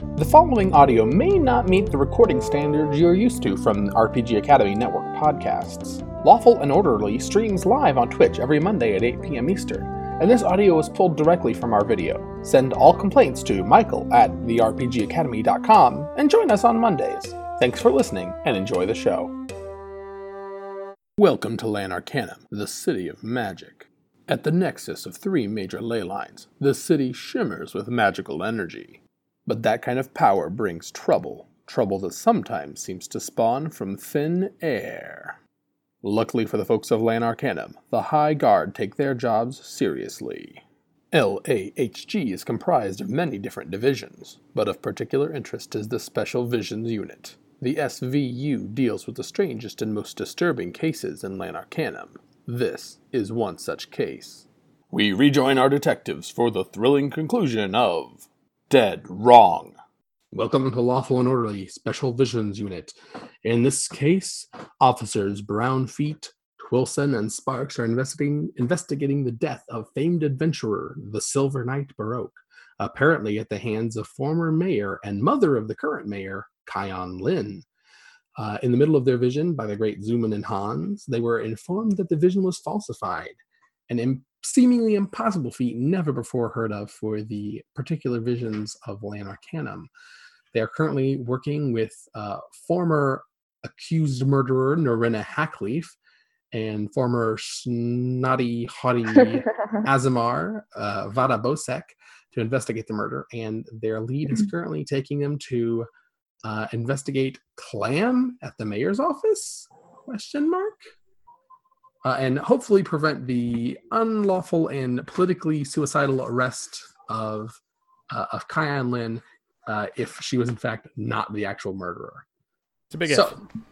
The following audio may not meet the recording standards you're used to from RPG Academy Network podcasts. Lawful and Orderly streams live on Twitch every Monday at 8 p.m. Eastern, and this audio is pulled directly from our video. Send all complaints to Michael at therpgacademy.com and join us on Mondays. Thanks for listening and enjoy the show. Welcome to Lan Arcanum, the city of magic. At the nexus of three major ley lines, the city shimmers with magical energy. But that kind of power brings trouble, trouble that sometimes seems to spawn from thin air. Luckily for the folks of Lan Arcanum, the High Guard take their jobs seriously. LAHG is comprised of many different divisions, but of particular interest is the Special Visions Unit. The SVU deals with the strangest and most disturbing cases in Lan Arcanum. This is one such case. We rejoin our detectives for the thrilling conclusion of Dead Wrong. Welcome to Lawful and Orderly Special Visions Unit. In this case, officers Brownfeet, Twilson, and Sparks are investigating, investigating the death of famed adventurer, the Silver Knight Baroque, apparently at the hands of former mayor and mother of the current mayor, Kion Lin. Uh, in the middle of their vision by the great Zuman and Hans, they were informed that the vision was falsified, an seemingly impossible feat never before heard of for the particular visions of Lan Arcanum. They are currently working with uh, former accused murderer Narina Hackleaf and former snotty, haughty Azamar uh, Vata Bosec to investigate the murder. And their lead is currently taking them to uh, investigate Clam at the mayor's office? Question mark. Uh, and hopefully prevent the unlawful and politically suicidal arrest of uh, of Kian Lin uh, if she was in fact not the actual murderer. It's a big so, if.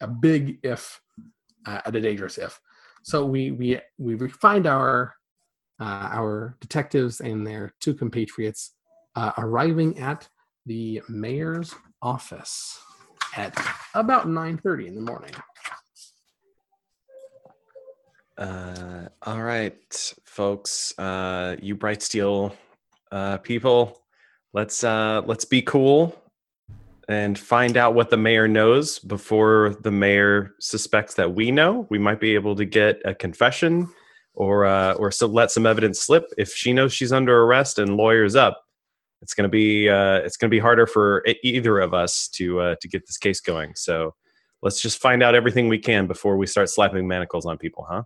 A big if, uh, a dangerous if. So we we we find our uh, our detectives and their two compatriots uh, arriving at the mayor's office at about 9.30 in the morning Uh, all right, folks. Uh, you bright steel uh, people, let's uh, let's be cool and find out what the mayor knows before the mayor suspects that we know. We might be able to get a confession or uh, or so let some evidence slip. If she knows she's under arrest and lawyers up, it's gonna be uh, it's gonna be harder for either of us to uh, to get this case going. So let's just find out everything we can before we start slapping manacles on people, huh?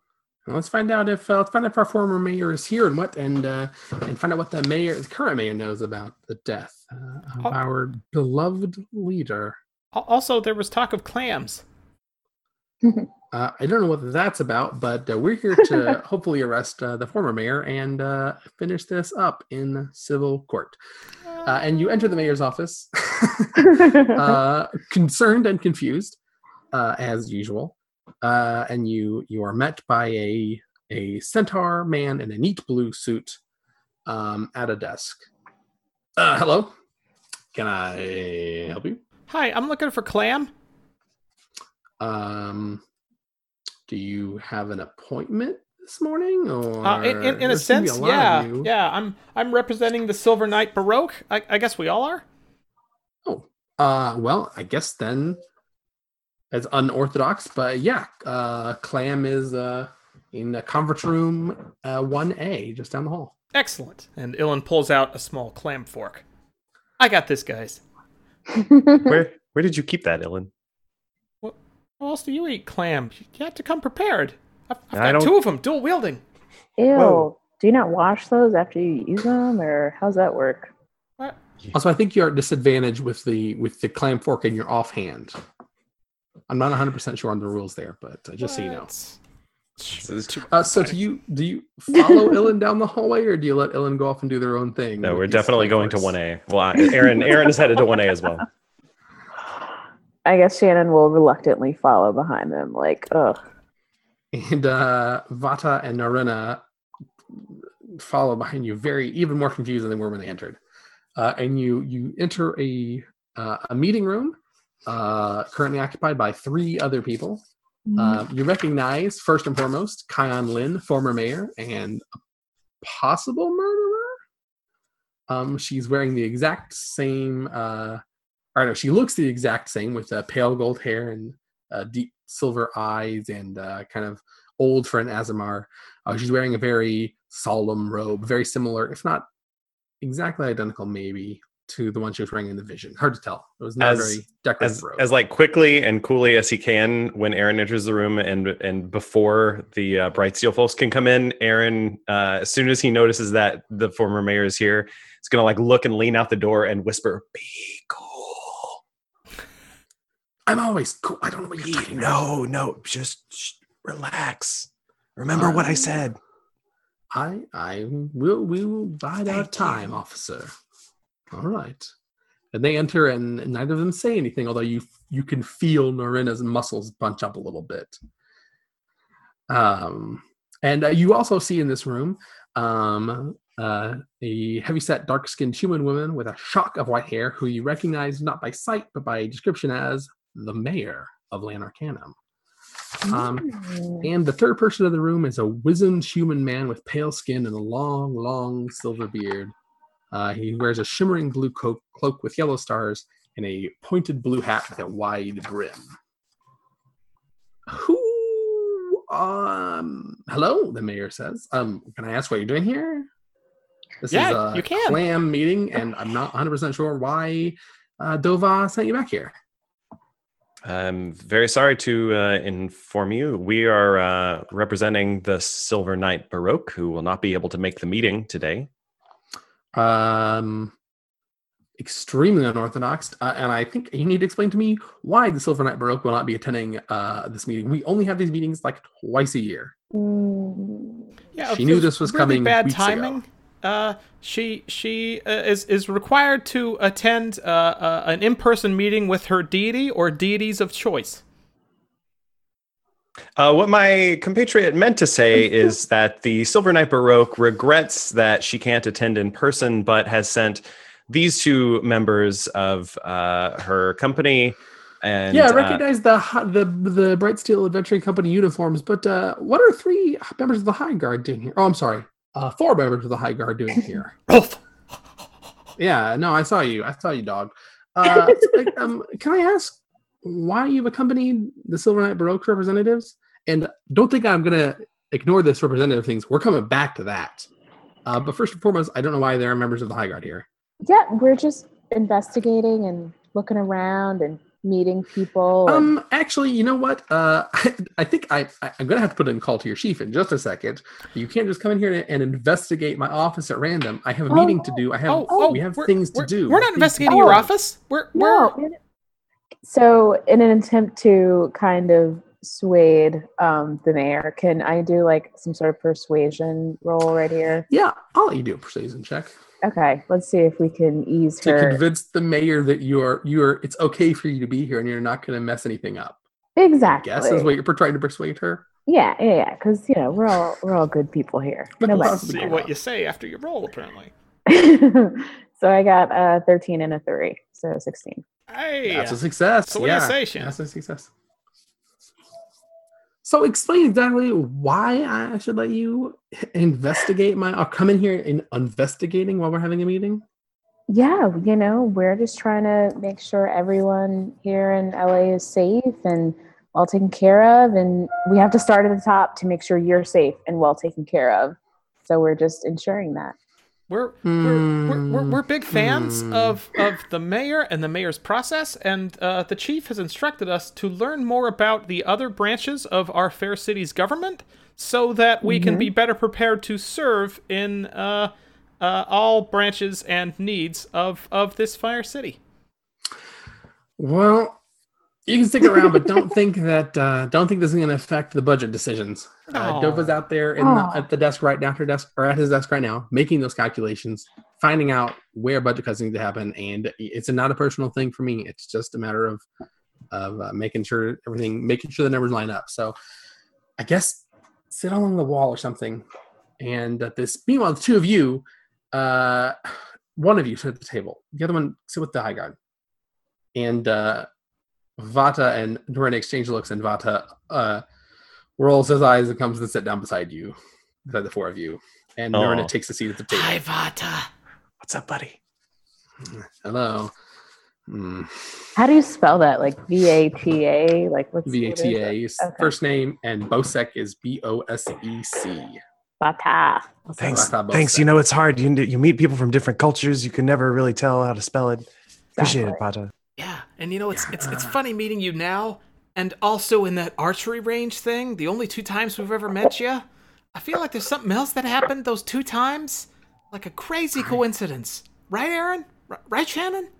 Well, let's find out if uh, let's find out if our former mayor is here and what and uh, and find out what the mayor the current mayor knows about the death uh, of Oh. our beloved leader Also, there was talk of clams. uh, i don't know what that's about but uh, we're here to hopefully arrest uh, the former mayor and uh, finish this up in civil court uh, and you enter the mayor's office uh, concerned and confused uh, as usual. Uh, and you you are met by a a centaur man in a neat blue suit um, at a desk. Uh, hello, can I help you? Hi, I'm looking for clam. Um, do you have an appointment this morning, or Uh, in, in, in a seem to be sense, of yeah, yeah. I'm I'm representing the Silver Knight Baroque. I, I guess we all are. Oh, uh, well, I guess then it's unorthodox, but yeah, uh, Clam is uh, in the conference room uh, 1A, just down the hall. Excellent. And Illyn pulls out a small clam fork. I got this, guys. Where where did you keep that, Illyn? What? How else do you eat clam? You have to come prepared. I've, I've got don't- two of them, dual wielding. Ew. Whoa. Do you not wash those after you use them, or how's that work? What? Also, I think you're at disadvantage with the with the clam fork in your offhand. I'm not 100 percent sure on the rules there, but uh, just so you know. So Uh, so do you do you follow Illyn down the hallway, or do you let Illyn go off and do their own thing? No, we're definitely clam going to one A. Well, Aaron Aaron is headed to one A as well. I guess Shannon will reluctantly follow behind them, like, ugh. and uh, Vata and Narina follow behind you, very even more confused than they were when they entered. Uh, and you you enter a uh, a meeting room, uh, currently occupied by three other people. Uh, you recognize first and foremost Kion Lin, former mayor and possible murderer. Um, she's wearing the exact same, uh, or no, she looks the exact same with uh, pale gold hair and uh, deep silver eyes and uh, kind of old for an Azamar. Uh, she's wearing a very solemn robe, very similar, if not exactly identical, maybe to the one she was wearing in the vision. Hard to tell. It was not As- very decorative as, robe. as like quickly and coolly as he can when Aaron enters the room and and before the uh, bright steel folks can come in, Aaron uh, as soon as he notices that the former mayor is here, is gonna like look and lean out the door and whisper, "Be cool." I'm always cool. I don't know what you're talking about. No, no, just sh- relax. Remember what I Um, said. I I will we will bide our time, you. officer. All right. And they enter, and neither of them say anything. Although you you can feel Norina's muscles bunch up a little bit. Um, and uh, you also see in this room um, uh, a heavyset, dark-skinned human woman with a shock of white hair, who you recognize not by sight but by description as the mayor of Lan Arcanum. Um, Mm. and the third person in the room is a wizened human man with pale skin and a long, long silver beard. Uh, he wears a shimmering blue co- cloak with yellow stars and a pointed blue hat with a wide brim. Who? Um. Hello, the mayor says. Um. Can I ask what you're doing here? This Yeah, is a you can. clam meeting, and I'm not 100 percent sure why uh, Dova sent you back here. I'm very sorry to uh, inform you. We are uh, representing the Silver Knight Baroque, who will not be able to make the meeting today. Um, extremely unorthodox. Uh, and I think you need to explain to me why the Silver Knight Baroque will not be attending uh, this meeting. We only have these meetings like twice a year. Yeah, She knew this was really coming Bad weeks ago. timing. Uh, she she uh, is is required to attend uh, uh, an in person meeting with her deity or deities of choice. Uh, what my compatriot meant to say is that the Silver Knight Baroque regrets that she can't attend in person, but has sent these two members of uh, her company. And yeah, I uh, recognize the the the Bright Steel Adventuring Company uniforms, but uh, what are three members of the High Guard doing here? Oh, I'm sorry, uh, four members of the High Guard doing here. Yeah, no, I saw you. I saw you, dog. Uh, so, like, um, can I ask why you've accompanied the Silver Knight Baroque representatives? And don't think I'm gonna ignore this representative things. We're coming back to that. Uh, but first and foremost, I don't know why there are members of the High Guard here. Yeah, we're just investigating and looking around and meeting people. Um, actually, you know what? Uh, I, I think I, I I'm gonna have to put in a call to your chief in just a second. You can't just come in here and, and investigate my office at random. I have a Oh. meeting to do. I have Oh, oh, we have things to do. We're not investigating your Oh. office. We're no. we're it- So, in an attempt to kind of sway um, the mayor, can I do like some sort of persuasion roll right here? Yeah, I'll let you do a persuasion check. Okay, let's see if we can ease to her. convince the mayor that you're you're it's okay for you to be here and you're not going to mess anything up. exactly. Guess is what you're trying to persuade her. Yeah, yeah, yeah. Because you know we're all we're all good people here. But Nobody- possibly- see what you say after you roll. Apparently, so I got a thirteen and a three, so sixteen. Hey, That's a uh, success. So what yeah, say, That's a success. So explain exactly why I should let you investigate my or come in here and investigating while we're having a meeting. Yeah, you know, we're just trying to make sure everyone here in LA is safe and well taken care of. And we have to start at the top to make sure you're safe and well taken care of. So we're just ensuring that. We're we're, we're, we're, we're big fans Hmm. of of the mayor and the mayor's process, and uh, the chief has instructed us to learn more about the other branches of our fair city's government, so that we can be better prepared to serve in uh, uh, all branches and needs of of this fire city. Well, you can stick around, but don't think that uh, don't think this is going to affect the budget decisions. Uh, Aw. Dova's out there in the, at the desk right now, at her desk or at his desk right now, making those calculations, finding out where budget cuts need to happen, and it's not a personal thing for me. It's just a matter of of uh, making sure everything, making sure the numbers line up. So, I guess sit along the wall or something, and uh, this. Meanwhile, the two of you, uh, one of you sit at the table, the other one sit with the high guard, and. Uh, Vata and Doran exchange looks, and Vata uh, rolls his eyes and comes to sit down beside you, beside the four of you. And Aw. Norina takes a seat at the table. Hi, Vata. What's up, buddy? Hello. Hmm. How do you spell that? Like V A T A? Like what's what is it? VATA is first name, and Bosec is B O S E C. Bata. Thanks. I Thanks. You know, it's hard. You, you meet people from different cultures. You can never really tell how to spell it. Appreciate it, Exactly. Pata. Yeah, and you know it's it's it's funny meeting you now, and also in that archery range thing. The only two times we've ever met you, I feel like there's something else that happened those two times, like a crazy coincidence, right, Aaron? R- right, Shannon?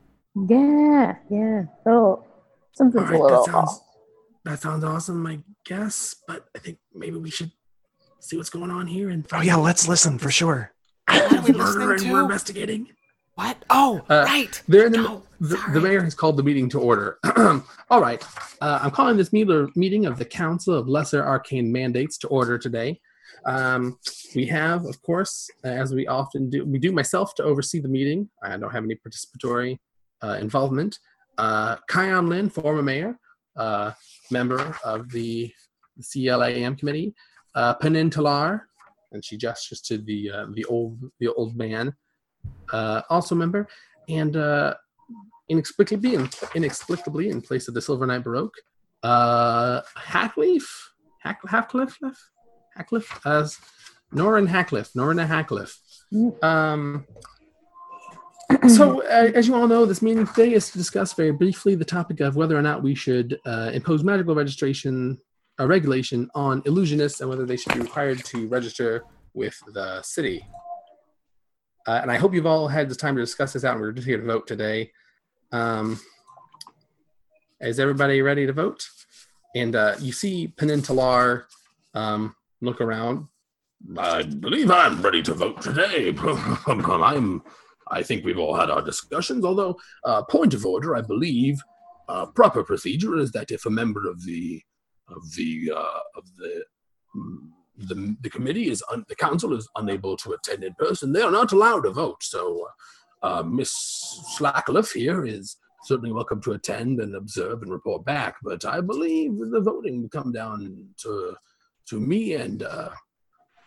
Yeah, yeah. Oh, something's All right, a little that sounds off. that sounds awesome, I guess. But I think maybe we should see what's going on here and. Oh yeah, let's listen for sure. What are we murder listening and we're to? investigating. What? Oh, Uh, right. They're in the, No, the, the mayor has called the meeting to order. All right. Uh, I'm calling this meeting of the Council of Lesser Arcane Mandates to order today. Um, we have, of course, as we often do, we do myself to oversee the meeting. I don't have any participatory uh, involvement. Uh, Kion Lin, former mayor, uh, member of the CLAM committee. Uh, Penin Talar, and she gestures to the uh, the old the old man, uh, also member and uh, inexplicably, in, inexplicably, in place of the Silver Knight Baroque, uh, Hackleaf, Hack, Hackcliffe, Hackcliffe, as Norin Hackcliffe, Norin Hackcliffe. Um, so, uh, as you all know, this meeting today is to discuss very briefly the topic of whether or not we should uh, impose magical registration uh, regulation on illusionists and whether they should be required to register with the city. Uh, and I hope you've all had this time to discuss this out. and We're just here to vote today. Um, is everybody ready to vote? And uh, you see Penintalar um, look around. I believe I'm ready to vote today. I'm. I think we've all had our discussions. Although, uh, point of order, I believe uh, proper procedure is that if a member of the of the uh, of the mm, the, the committee is un, the council is unable to attend in person, they are not allowed to vote. So, uh, Miss Slackliff here is certainly welcome to attend and observe and report back. But I believe the voting will come down to to me and uh,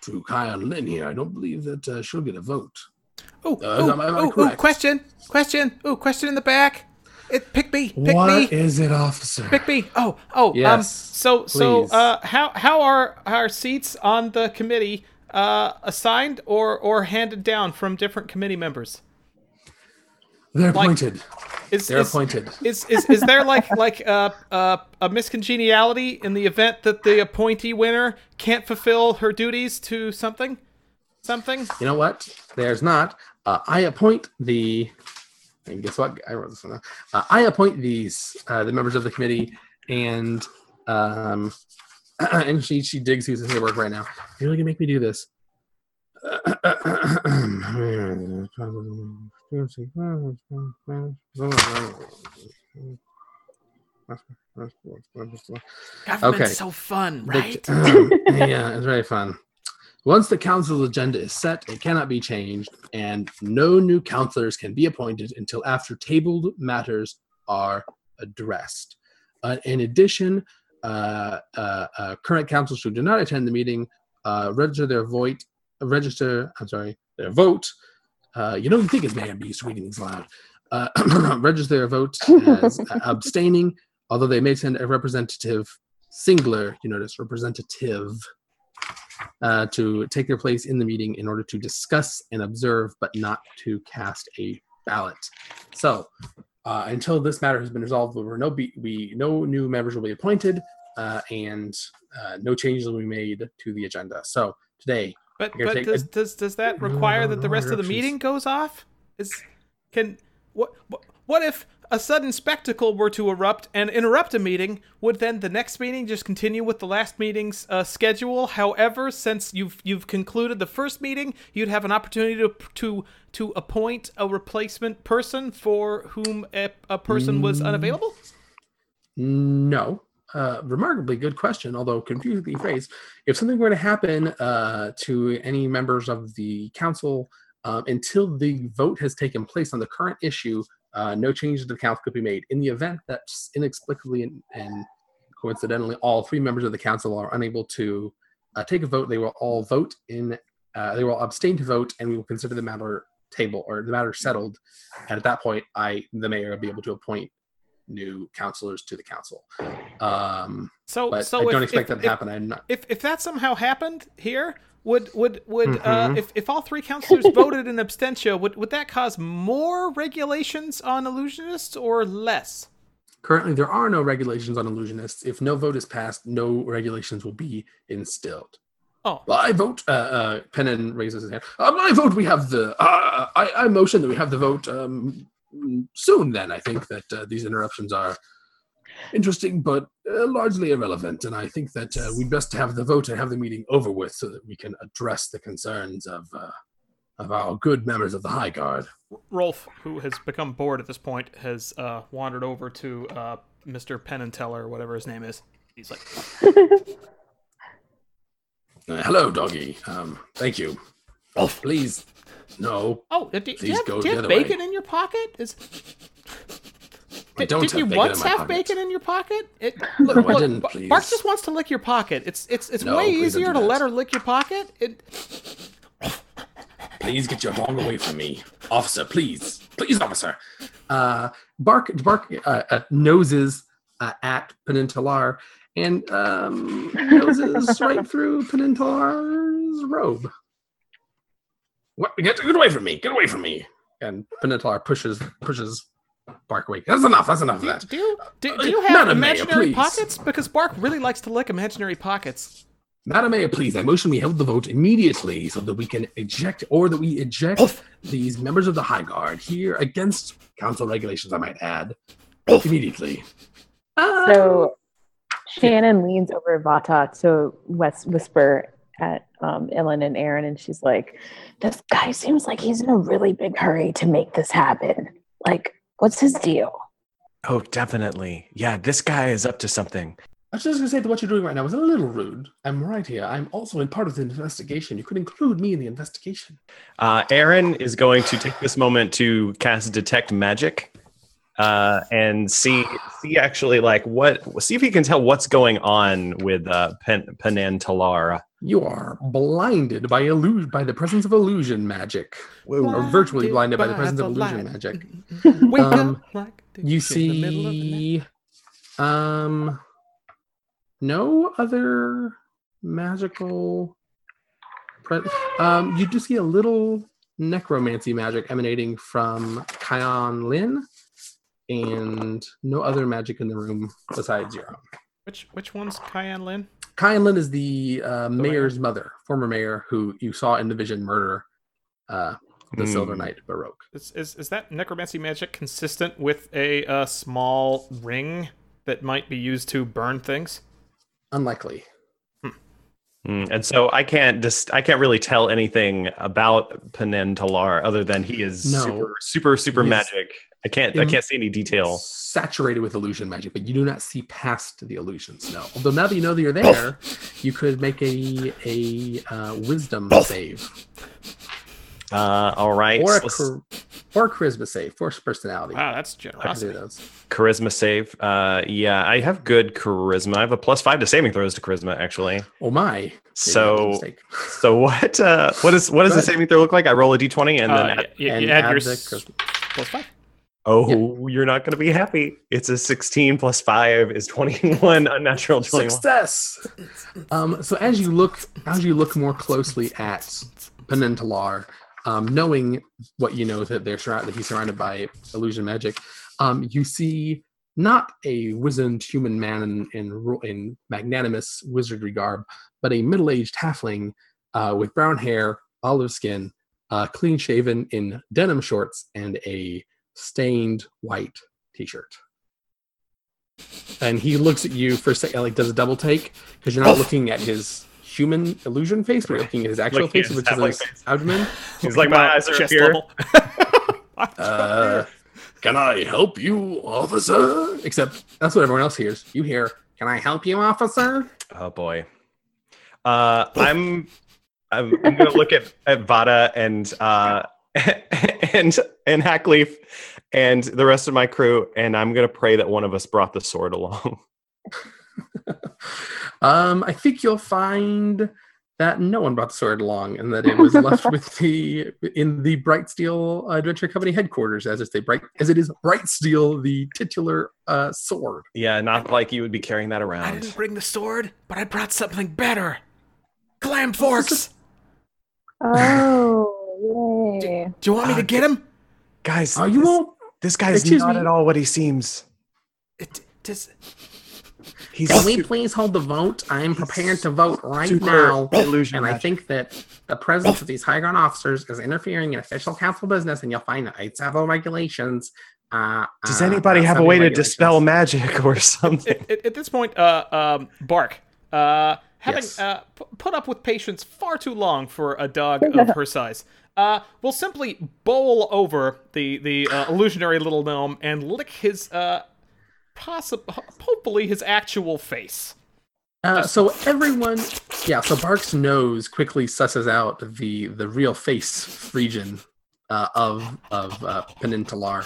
to Kion Lin here. I don't believe that uh, she'll get a vote. Oh, Uh, oh, oh, oh, question, question. Oh, question in the back. It pick me, pick What me. is it, officer? Pick me. Oh, oh. um. Yes, So, so, please. uh, how how are our seats on the committee uh assigned or or handed down from different committee members? They're Like- appointed. Is They're is, appointed. is is is there like like uh, uh, a miscongeniality in the event that the appointee winner can't fulfill her duties to something, something? You know what? There's not. Uh, I appoint the. And guess what? I wrote this one. Uh, I appoint these uh, the members of the committee, and um, and she she digs who's in work right now. You're really gonna make me do this. Government's Okay. so fun, The- right? yeah, it's very fun. Once the council's agenda is set, it cannot be changed, and no new councilors can be appointed until after tabled matters are addressed. Uh, in addition, uh, uh, uh, current councilors who do not attend the meeting uh, register their vote. Register, I'm sorry, their vote. Uh, you don't think it's man beast reading these loud. Uh, register their vote as abstaining, although they may send a representative, singular, you notice, representative, uh, to take their place in the meeting in order to discuss and observe, but not to cast a ballot. So, uh, until this matter has been resolved, there were no be- we no new members will be appointed, uh, and uh, no changes will be made to the agenda. So today, But but does, does does that No, require no, that the no rest of the meeting goes off? Is can what what if a sudden spectacle were to erupt and interrupt a meeting? Would then the next meeting just continue with the last meeting's uh, schedule? However, since you've you've concluded the first meeting, you'd have an opportunity to to to appoint a replacement person for whom a, a person was Mm. unavailable. No. Uh, remarkably good question, although confusingly phrased. If something were to happen uh, to any members of the council um, until the vote has taken place on the current issue, uh, no changes to the council could be made. In the event that inexplicably and, and coincidentally all three members of the council are unable to uh, take a vote, they will all vote in. Uh, they will abstain to vote, and we will consider the matter table or the matter settled, and at that point, I, the mayor, will be able to appoint new counselors to the council. Um, So, but so I don't if, expect if, that to happen. I'm not. If, if that somehow happened here, would would would uh, Mhm. if if all three counselors voted in abstention, would would that cause more regulations on illusionists or less? Currently, there are no regulations on illusionists. If no vote is passed, no regulations will be instilled. Oh, Well, I vote. Uh, uh, Pennon raises his hand. Um, I vote. We have the. Uh, I, I motion that we have the vote um, soon. Then I think that uh, these interruptions are interesting, but uh, largely irrelevant. And I think that uh, we'd best have the vote and have the meeting over with, so that we can address the concerns of uh, of our good members of the High Guard. Rolf, who has become bored at this point, has uh, wandered over to uh, Mr. Penn and Teller, whatever his name is. He's like, Uh, hello, doggy. Um, thank you. Oh, please. No, "Oh, do, do you have, do you have other way. bacon in your pocket? Is I did, did you bacon once have pocket. bacon in your pocket? It, No, I look, didn't, please. Bart just wants to lick your pocket. It's it's it's No, way easier to let her lick your pocket. It Please get your dog away from me, officer. Please, please, officer. Uh, Bark, Bark uh, uh, noses uh, at Penintalar and um, noses right through Penintalar's robe. What? Get, get away from me! Get away from me! And Penintalar pushes pushes Bark away. That's enough. That's enough of that. do you do, do Uh, you have Madam Mayor, imaginary please. pockets? Because Bark really likes to lick imaginary pockets. Madam Mayor, please, I motion we hold the vote immediately so that we can eject, or that we eject these members of the High Guard here against council regulations, I might add, immediately. Uh, So Shannon leans over Vata to wes- whisper at um, Illyn and Aaron, and she's like, "This guy seems like he's in a really big hurry to make this happen. Like, what's his deal?" Oh, definitely. Yeah, this guy is up to something. I was just going to say that what you're doing right now is a little rude. I'm right here. I'm also in part of the investigation. You could include me in the investigation. Uh, Aaron is going to take this moment to cast detect magic, uh, and see see actually like what see if he can tell what's going on with uh, Pen- Penantalara. You are blinded by illusion, by the presence of illusion magic, or virtually blinded by the presence of illusion magic. Wake Um, up like You in the middle of the see, um, no other magical. Pre- um, you do see a little necromancy magic emanating from Kion Lin, and no other magic in the room besides your own. Which which one's Cayenne Lin? Kion Lin is the uh, mayor? mayor's mother, former mayor, who you saw in the vision murder uh, the Hmm. Silver Knight Baroque. Is, is is that necromancy magic consistent with a uh, small ring that might be used to burn things? Unlikely. Mm, and so I can't just I can't really tell anything about Penantalar other than he is No. super super super He is magic. I can't I can't see any detail. saturated with illusion magic, but you do not see past the illusions. No. Although now that you know that you're there, you could make a a uh, wisdom save Uh, all right, or a let's- char- or a charisma save, force personality. Wow, that's I can do generosity. those. charisma save. Uh, yeah, I have good charisma. I have a plus five to saving throws to charisma actually. Oh my! Maybe that was a So so what uh what is what does the saving throw look like? I roll a d twenty and then Uh, add- y- y- and you add add your the s- plus five. oh you're not gonna be happy. It's a sixteen plus five is twenty one unnatural twenty one. Success. Um, so as you look, as you look more closely at Penintalar, um, knowing what you know that they're surrounded, that he's surrounded by illusion magic, um, you see not a wizened human man in in, in magnanimous wizardry garb, but a middle-aged halfling uh, with brown hair, olive skin, uh, clean shaven in denim shorts, and a stained white t-shirt. And he looks at you for a second, like does a double take because you're not looking at his human illusion face, but you're looking at his actual Looking at face, his which is halfling his face. abdomen. He's like my eyes are chest here. level. Uh, can I help you, officer? Except that's what everyone else hears. You hear, "Can I help you, officer?" Oh boy. Uh, I'm, I'm I'm gonna look at at Vata and uh and and Hackleaf and the rest of my crew, and I'm gonna pray that one of us brought the sword along. Um, I think you'll find that no one brought the sword along, and that it was left with the in the Bright Steel Adventure Company headquarters, as it's a bright as it is Bright Steel, the titular uh, sword. Yeah, not like you would be carrying that around. I didn't bring the sword, but I brought something better. Clam forks. Oh, yay. Do you want me to Uh, get him? Guys, Oh, you this, won't. this guy's excuse not me? at all what he seems. It does. He's Can we please hold the vote? I am prepared to vote right now. illusion And I think that the presence of these High Guard officers is interfering in official council business, and you'll find that it's several regulations. Uh, Does uh, anybody uh, have a way to dispel magic or something? At, at, at this point, uh, um, Bark, uh, having Yes. uh, p- put up with patience far too long for a dog of her size, uh, will simply bowl over the the uh, illusionary little gnome and lick his uh, possible, hopefully his actual face. Uh, so everyone, yeah. So Bark's nose quickly susses out the the real face region uh, of of uh, Peninsular,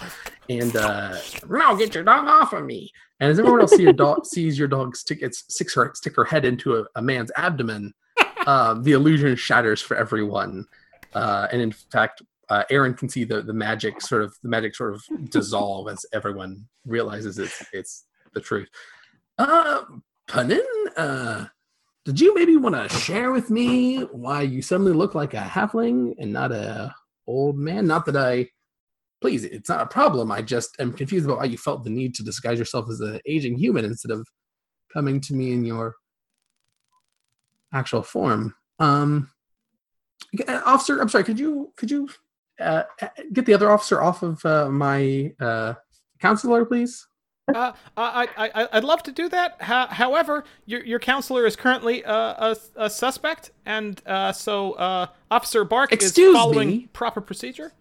and uh, now get your dog off of me. And as everyone else see your dog sees your dog stick its sticks her stick her head into a, a man's abdomen, uh, the illusion shatters for everyone. Uh, and in fact, uh, Aaron can see the the magic sort of the magic sort of dissolve as everyone realizes it's it's the truth. Uh, Panin, uh, did you maybe want to share with me why you suddenly look like a halfling and not a old man? Not that I, please, it's not a problem. I just am confused about why you felt the need to disguise yourself as an aging human instead of coming to me in your actual form. Um, uh, officer, I'm sorry. Could you could you uh, get the other officer off of uh, my uh, counselor, please? Uh, I, I, I, I'd love to do that. Ho- however, your, your counselor is currently uh, a, a suspect, and uh, so uh, Officer Bark Excuse is following me? proper procedure.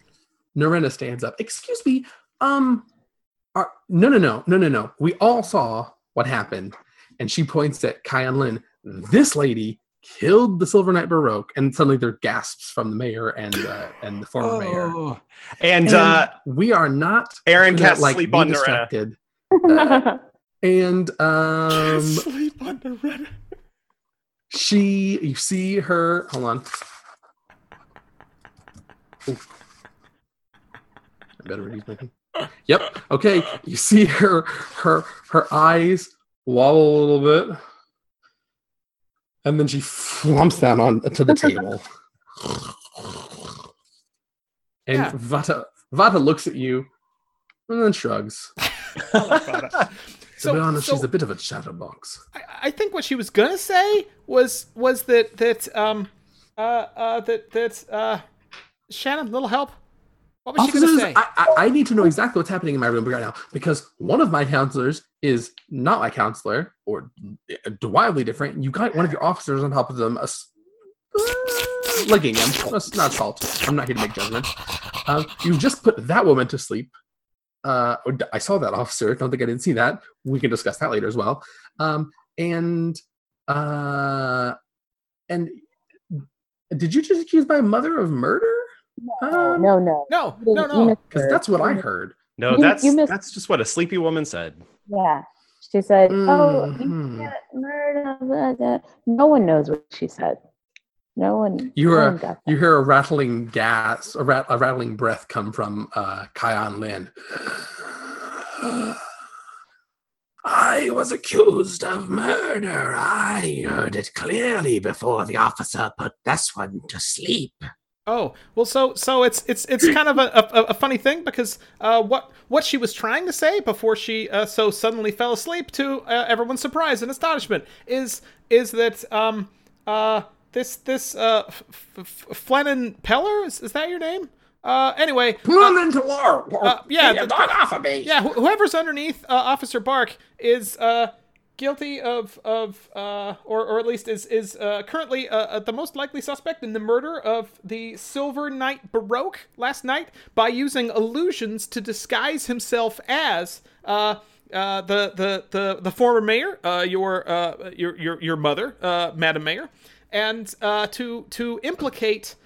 Narena stands up. Excuse me. Um, are, no, no, no, no, no, no. We all saw what happened, and she points at Kyan Lin. This lady killed the Silver Knight Baroque, and suddenly there are gasps from the mayor and uh, and the former mayor. Oh. And, And uh, we are not Aaron gonna, can't sleep be on Narena. distracted. And um, Sleep on the red. she, you see her. Hold on. Ooh. I better reduce my thing. Yep. Okay. You see her her her eyes wobble a little bit. And then she flumps down on to the table. And Yeah. Vata Vata looks at you and then shrugs. To So, be honest, so she's a bit of a chatterbox. I, I think what she was gonna say was was that that um uh uh that that uh Shannon, little help. What was she Officers, gonna say? I, I, I need to know exactly what's happening in my room right now because one of my counselors is not my counselor or uh, wildly different. You got one of your officers on top of them, uh, legging him. That's not assault. I'm not here to make judgments. Um, you just put that woman to sleep. Uh, I saw that officer. Don't think I didn't see that. We can discuss that later as well. Um, and uh, and did you just accuse my mother of murder? No, no, no. no, no, no. Because that's what I heard. no, You- that's you missed- that's just what a sleepy woman said. Yeah. She said, "Oh, you Mhm. got murder." blah, blah." No one knows what she said. No one. You no were- You hear a rattling gas, a, rat, a rattling breath come from uh, Kyan Lin. I was accused of murder. I heard it clearly before the officer put this one to sleep. Oh well, so so it's it's it's kind of a, a, a funny thing because uh, what what she was trying to say before she uh, so suddenly fell asleep to uh, everyone's surprise and astonishment is is that um uh this this uh F- F- F- Flennon Peller is, is that your name? Uh, anyway, him into law. uh, yeah, Get the- off of me. yeah, wh- whoever's underneath uh, Officer Bark is uh, guilty of of uh, or or at least is is uh, currently uh, uh, the most likely suspect in the murder of the Silver Knight Baroque last night by using illusions to disguise himself as. Uh, uh, the, the, the, the former mayor, your, your, your, your mother, Madam Mayor, and to, to implicate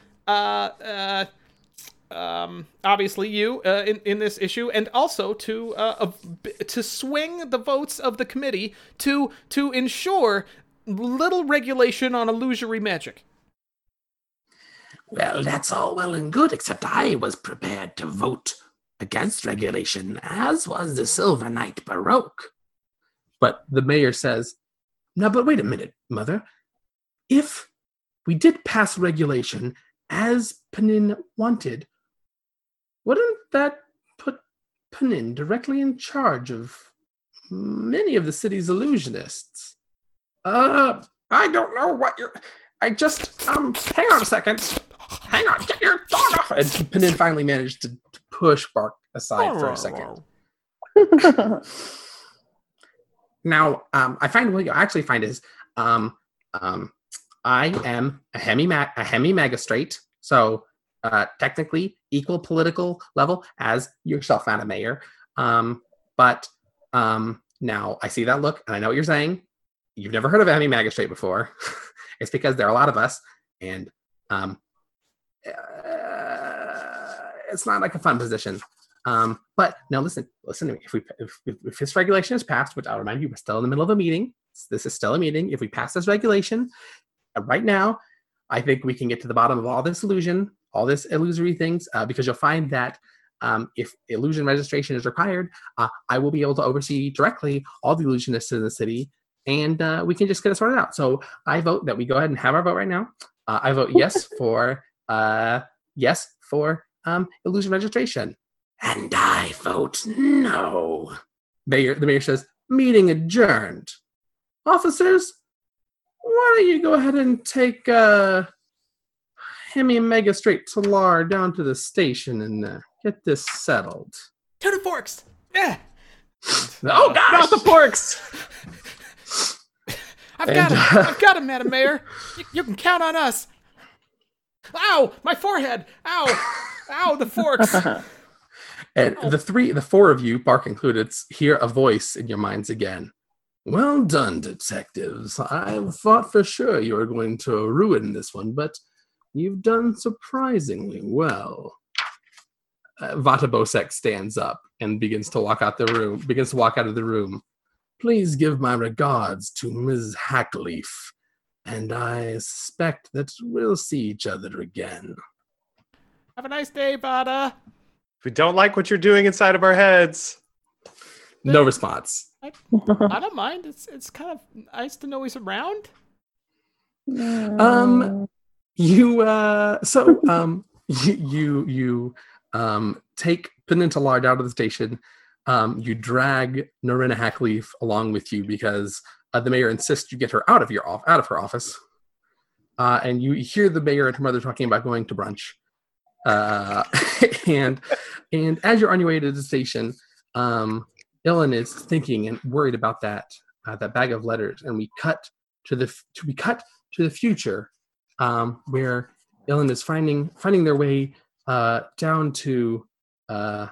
um, obviously you uh, in in this issue, and also to uh, b- to swing the votes of the committee to to ensure little regulation on illusory magic. Well, that's all well and good, except I was prepared to vote against regulation, as was the Silver Knight Baroque. But the mayor says, Now, but wait a minute, Mother. If we did pass regulation as Panin wanted, wouldn't that put Panin directly in charge of many of the city's illusionists? Uh, I don't know what you're. I just, um, hang on a second. Hang on, get your dog off. And Panin finally managed to push Bark aside for a second. Now, um, I find what you actually find is um, um, I am a hemi a hemi magistrate, so uh, technically equal political level as yourself, Madam Mayor. Um, but um, now I see that look, and I know what you're saying. You've never heard of a hemi magistrate before. it's because there are a lot of us, and um, uh, it's not like a fun position. Um, but now listen, listen to me. If we if, if, if this regulation is passed, which I'll remind you, we're still in the middle of a meeting. This is still a meeting. If we pass this regulation uh, right now, I think we can get to the bottom of all this illusion, all this illusory things, uh, because you'll find that um, if illusion registration is required, uh, I will be able to oversee directly all the illusionists in the city, and uh, we can just get it sorted out. So I vote that we go ahead and have our vote right now. Uh, I vote yes for uh, yes for um, illusion registration. And I vote no. Mayor, the mayor says, meeting adjourned. Officers, why don't you go ahead and take uh, Hemi and Mega straight to Lar down to the station and uh, get this settled. To the forks. Yeah. Oh gosh! Not the porks. I've And, got him. uh, I've got him, Madam Mayor. You, you can count on us. Ow! My forehead. Ow! Ow! The forks. And the three, the four of you, Bark included, hear a voice in your minds again. Well done, detectives. I thought for sure you were going to ruin this one, but you've done surprisingly well. Uh, Vata Bosec stands up and begins to walk out the room. Begins to walk out of the room. Please give my regards to Ms. Hackleaf, and I suspect that we'll see each other again. Have a nice day, Vata. We don't like what you're doing inside of our heads. No response. I don't mind. It's it's kind of nice to know he's around. Um, you uh so um you you, um take Peninsular out of the station. Um you drag Norina Hackleaf along with you because uh, the mayor insists you get her out of your off out of her office. Uh and you hear the mayor and her mother talking about going to brunch. Uh and and as you're on your way to the station um Illyn is thinking and worried about that uh, that bag of letters. And we cut to the to we cut to the future um, where Illyn is finding finding their way uh, down to uh,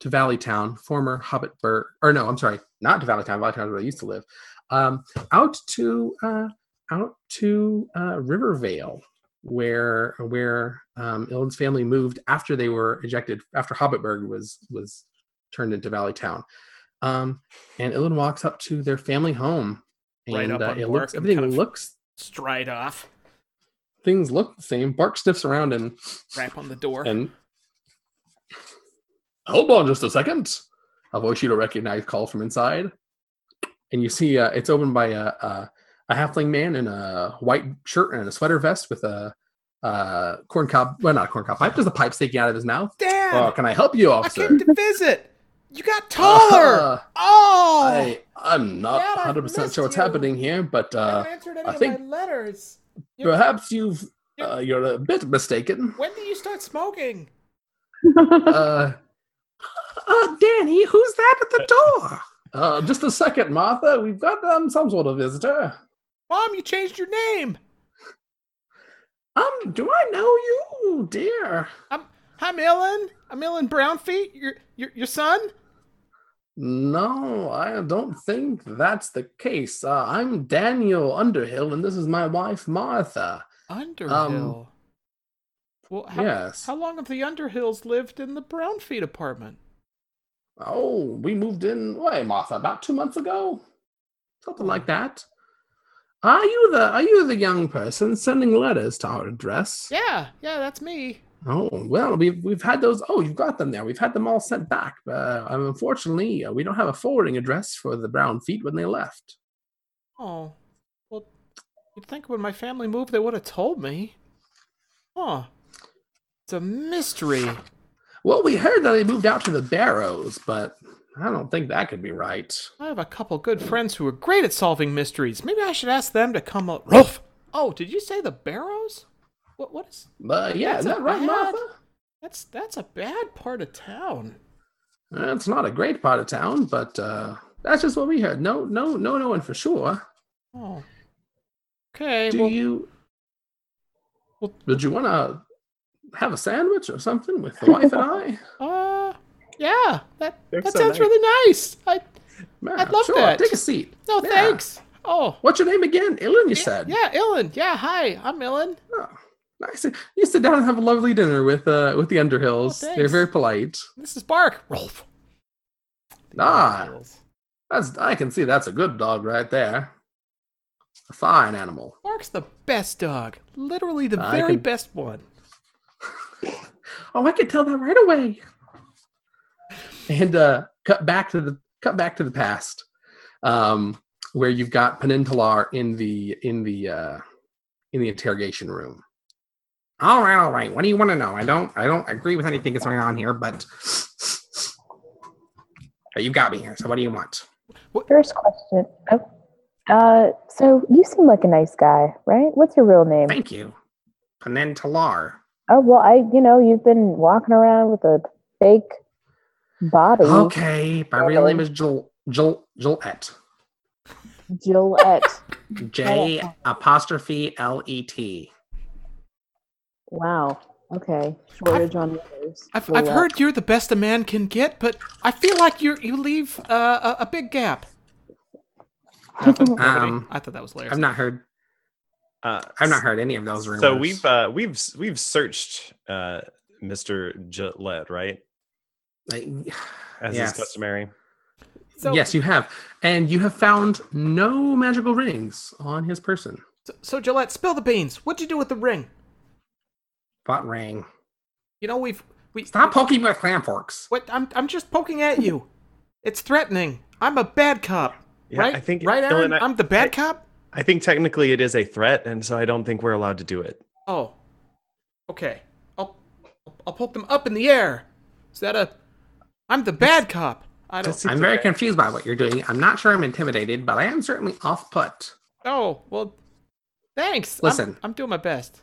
to Valley Town, former Hobbitburg, or no, I'm sorry, not to Valley Town. Valley Town is where I used to live. Um, out to uh, out to uh, Rivervale, where where um, Illyn's family moved after they were ejected after Hobbitburg was was turned into Valley Town. Um, and Illyn walks up to their family home, and Right uh, it looks everything kind of- looks Stride off. Things look the same. Bark sniffs around and Rap on the door. and Hold on just a second. a voice you don't recognize call from inside, and you see uh, it's opened by a, a a halfling man in a white shirt and a sweater vest with a uh, corn cob. Well, not a corn cob pipe, just a pipe sticking out of his mouth. Dad, Oh, can I help you, I officer? came to visit. You got taller. Uh, oh, I, I'm not Dad, 100% sure what's you. happening here, but I uh, I of think- my letters. You- perhaps you've You're- uh, you're a bit mistaken. When did you start smoking? uh, uh, Danny, who's that at the door? Uh, just a second, Martha. We've got um, some sort of visitor. Mom, you changed your name. Um, do I know you, dear? I'm I'm Illyn. I'm Illyn Brownfeet. Your your your son. No, I don't think that's the case. Uh, I'm Daniel Underhill, and this is my wife, Martha. Underhill. well, how, yes. how long have the Underhills lived in the Brownfeet apartment? Oh, we moved in, wait, Martha, about two months ago? Something like that. Are you the are you the young person sending letters to our address? Yeah, yeah, that's me. Oh well, we've we've had those. Oh, you've got them there. We've had them all sent back. Uh, unfortunately, uh, we don't have a forwarding address for the brown feet when they left. Oh, well, you'd think when my family moved they would have told me. Huh. It's a mystery. Well, we heard that they moved out to the Barrows, but I don't think that could be right. I have a couple good friends who are great at solving mysteries. Maybe I should ask them to come up. Rolf! Oh, did you say the Barrows? What? What is? But yeah, is that right, bad- Martha? That's that's a bad part of town. Uh, It's not a great part of town, but uh, that's just what we heard. No, no, no, no one for sure. Oh. Okay. Do well, you? well- Would you want to have a sandwich or something with the wife and I? uh, yeah. That They're that so sounds nice. really nice. I Yeah, I'd love sure. that. Take a seat. no Yeah. thanks. Oh. What's your name again? Illyn, you Yeah, said. yeah, Illyn. Yeah, hi. I'm Illyn. Oh, nice. You sit down and have a lovely dinner with uh with the Underhills. Oh, They're very polite. This is Bark. Rolf. Ah. That's I can see that's a good dog right there. A fine animal. Bark's the best dog. Literally the I very can- best one. Oh, I could tell that right away. And uh cut back to the cut back to the past. Um where you've got Penintalar in the in the uh in the interrogation room. All right, all right. What do you want to know? I don't I don't agree with anything that's going on here, but But you got me here. So what do you want? First question. Oh, uh, so you seem like a nice guy, right? What's your real name? Thank you. Penintalar. Oh well, I you know you've been walking around with a fake body, Okay, my real name is Joel Joel Joelette. Gillette. J apostrophe L E T. wow. Okay. Shortage on letters. I've, I've Gillette. heard you're the best a man can get, but I feel like you you leave uh, a, a big gap. Nothing? Nobody? Um, I thought that was hilarious. I've not heard Uh, I've not heard any of those rumors. So we've uh, we've we've searched uh, Mr. Gillette, right? Like, As Yes. is customary. So, yes, you have, and you have found no magical rings on his person. so, so Gillette, spill the beans. What'd you do with the ring? What ring? You know we've we Stop poking me with clam forks. What? I'm I'm just poking at you. It's threatening. I'm a bad cop. Yeah, right? I think right, Aaron. Dylan, I- I'm the bad I- cop. I think technically it is a threat, and so I don't think we're allowed to do it. Oh, okay. I'll I'll poke them up in the air. Is that a? I'm the bad cop. I don't. That's- I'm very okay. confused by what you're doing. I'm not sure I'm intimidated, but I am certainly off put. Oh well, thanks. I'm- Listen. I'm, doing my best.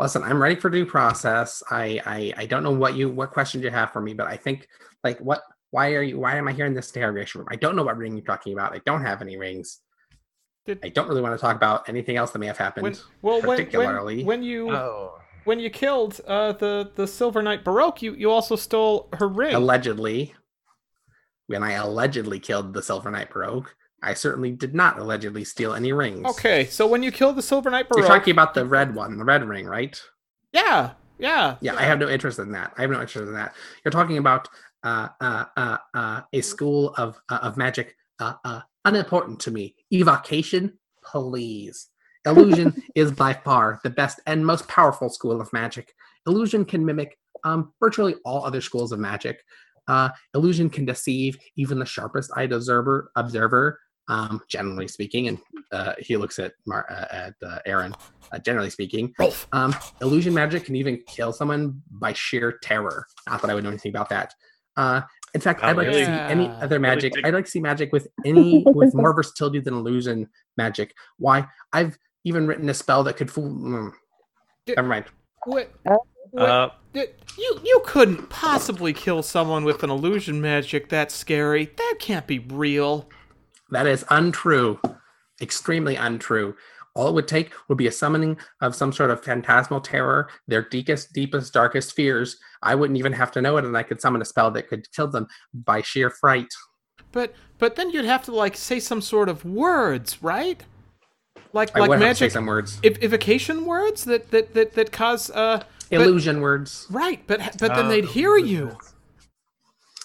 Listen, I'm ready for due process. I, I I don't know what you what questions you have for me, but I think like what why are you why am I here in this interrogation room? I don't know what ring you're talking about. I don't have any rings. Did, I don't really want to talk about anything else that may have happened. when, well, when, particularly- when when you Oh. when you killed uh, the the Silver Knight Baroque, you you also stole her ring. allegedly, when I allegedly killed the Silver Knight Baroque, I certainly did not allegedly steal any rings. okay, so when you kill the Silver Knight You're talking about the red one, the red ring, right? yeah, yeah, Yeah, I have no interest in that. I have no interest in that. You're talking about uh, uh, uh, uh, a school of uh, of magic, uh, uh, unimportant to me. Evocation, please. Illusion is by far the best and most powerful school of magic. Illusion can mimic um, virtually all other schools of magic. Uh, illusion can deceive even the sharpest eyed observer. Observer, um, generally speaking, and uh, he looks at Mar- uh, at uh, Aaron. Uh, generally speaking, um, illusion magic can even kill someone by sheer terror. Not that I would know anything about that. Uh, in fact, I'd Wow, like to see any other magic. dig- I'd like to see magic with any with more versatility than illusion magic. Why? I've even written a spell that could fool. Mm, Di- never mind. What? Uh, what- Uh, You you couldn't possibly kill someone with an illusion magic that scary. That can't be real. That is untrue. Extremely untrue. All it would take would be a summoning of some sort of phantasmal terror, their deepest, deepest, darkest fears. I wouldn't even have to know it, and I could summon a spell that could kill them by sheer fright. But but then you'd have to like say some sort of words, right? Like I like would have to say magic some words. ev- evocation words that that that that cause uh but- Illusion words. right, but but then Uh, they'd hear you.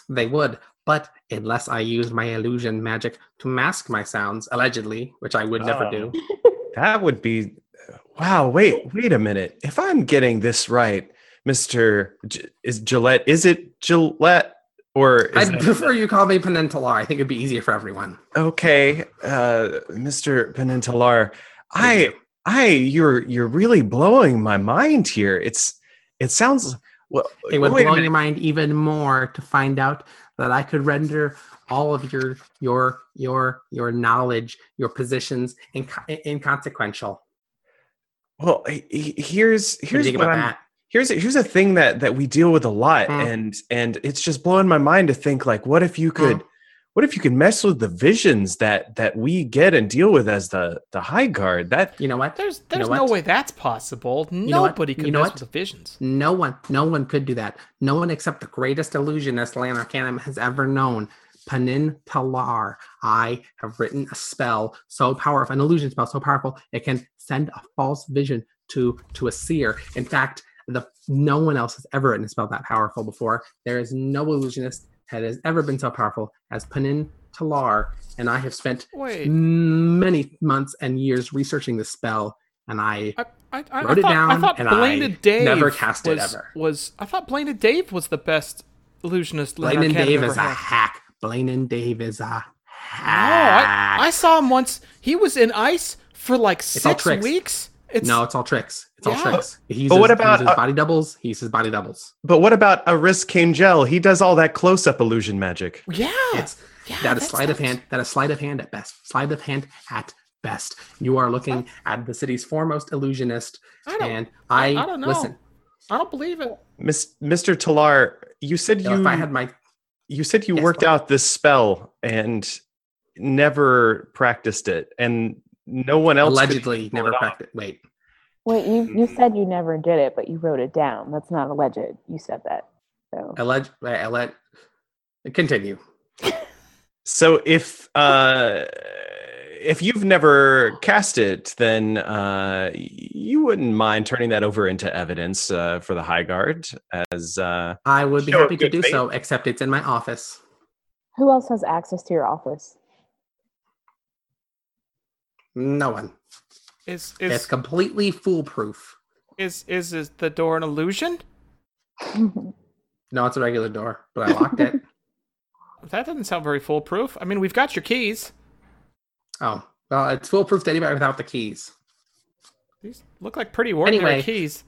They would, but unless I use my illusion magic to mask my sounds, allegedly, which I would never Oh. do, That would be wow. Wait, wait a minute. If I'm getting this right, Mister J- is Gillette? Is it Gillette or is I'd it- prefer you call me Peninsular. I think it'd be easier for everyone. okay, uh, Mister Penintalar? I. I you're you're really blowing my mind here. It's it sounds well. It would blow your mind even more to find out that I could render all of your your your your knowledge, your positions inco- inconsequential. Well, he- he- here's What here's what I'm that? here's here's a thing that that we deal with a lot Hmm. and and it's just blowing my mind to think like what if you could what if you could mess with the visions that that we get and deal with as the the high guard that You know what? There's You there's know no what? way that's possible. know what? Nobody could You know mess what? with the visions. No one, no one could do that. No one except the greatest illusionist Lan Arcanum has ever known. Panin Talar. I have written a spell so powerful, an illusion spell so powerful, it can send a false vision to to a seer. In fact, the no one else has ever written a spell that powerful before. There is no illusionist that has ever been so powerful as Panin Talar, and I have spent Wait, many months and years researching the spell, and I I, I, I, wrote I it thought, I down, thought and Bladed I Dave never cast it ever. Was I thought Blaine and Dave was the best illusionist. Blaine and Dave is a had. hack. Blaine and Dave is a No, hack. I, I saw him once. He was in ice for like all six weeks. It's no, it's all tricks. It's all Yeah. tricks. He uses, But what he about, uses uh, body doubles? He uses body doubles. but what about a Criss Angel? he does all that close-up illusion magic yeah. It's yeah, that is that sleight of sounds- hand. That is sleight of hand at best. Sleight of hand at best. You are looking at the city's foremost illusionist, I don't. and I, I, I don't know. listen. I don't believe it. Miss, mr talar you said You know, you if I had my you said you Yes, worked Bob. out this spell and never practiced it and no one else allegedly pull never it practiced. Wait, Wait, you you said you never did it, but you wrote it down. That's not alleged. You said that. So alleged. Alleged. Continue. So if uh if you've never cast it, then uh you wouldn't mind turning that over into evidence uh, for the High Guard as uh I would be happy to do faith. so, except it's in my office. who else has access to your office? No one. Is It's is completely foolproof. is is is the door an illusion? No, it's a regular door, but I locked it. That doesn't sound very foolproof. I mean, we've got your keys. Oh, well, it's foolproof to anybody without the keys. These look like pretty ordinary Anyway. keys.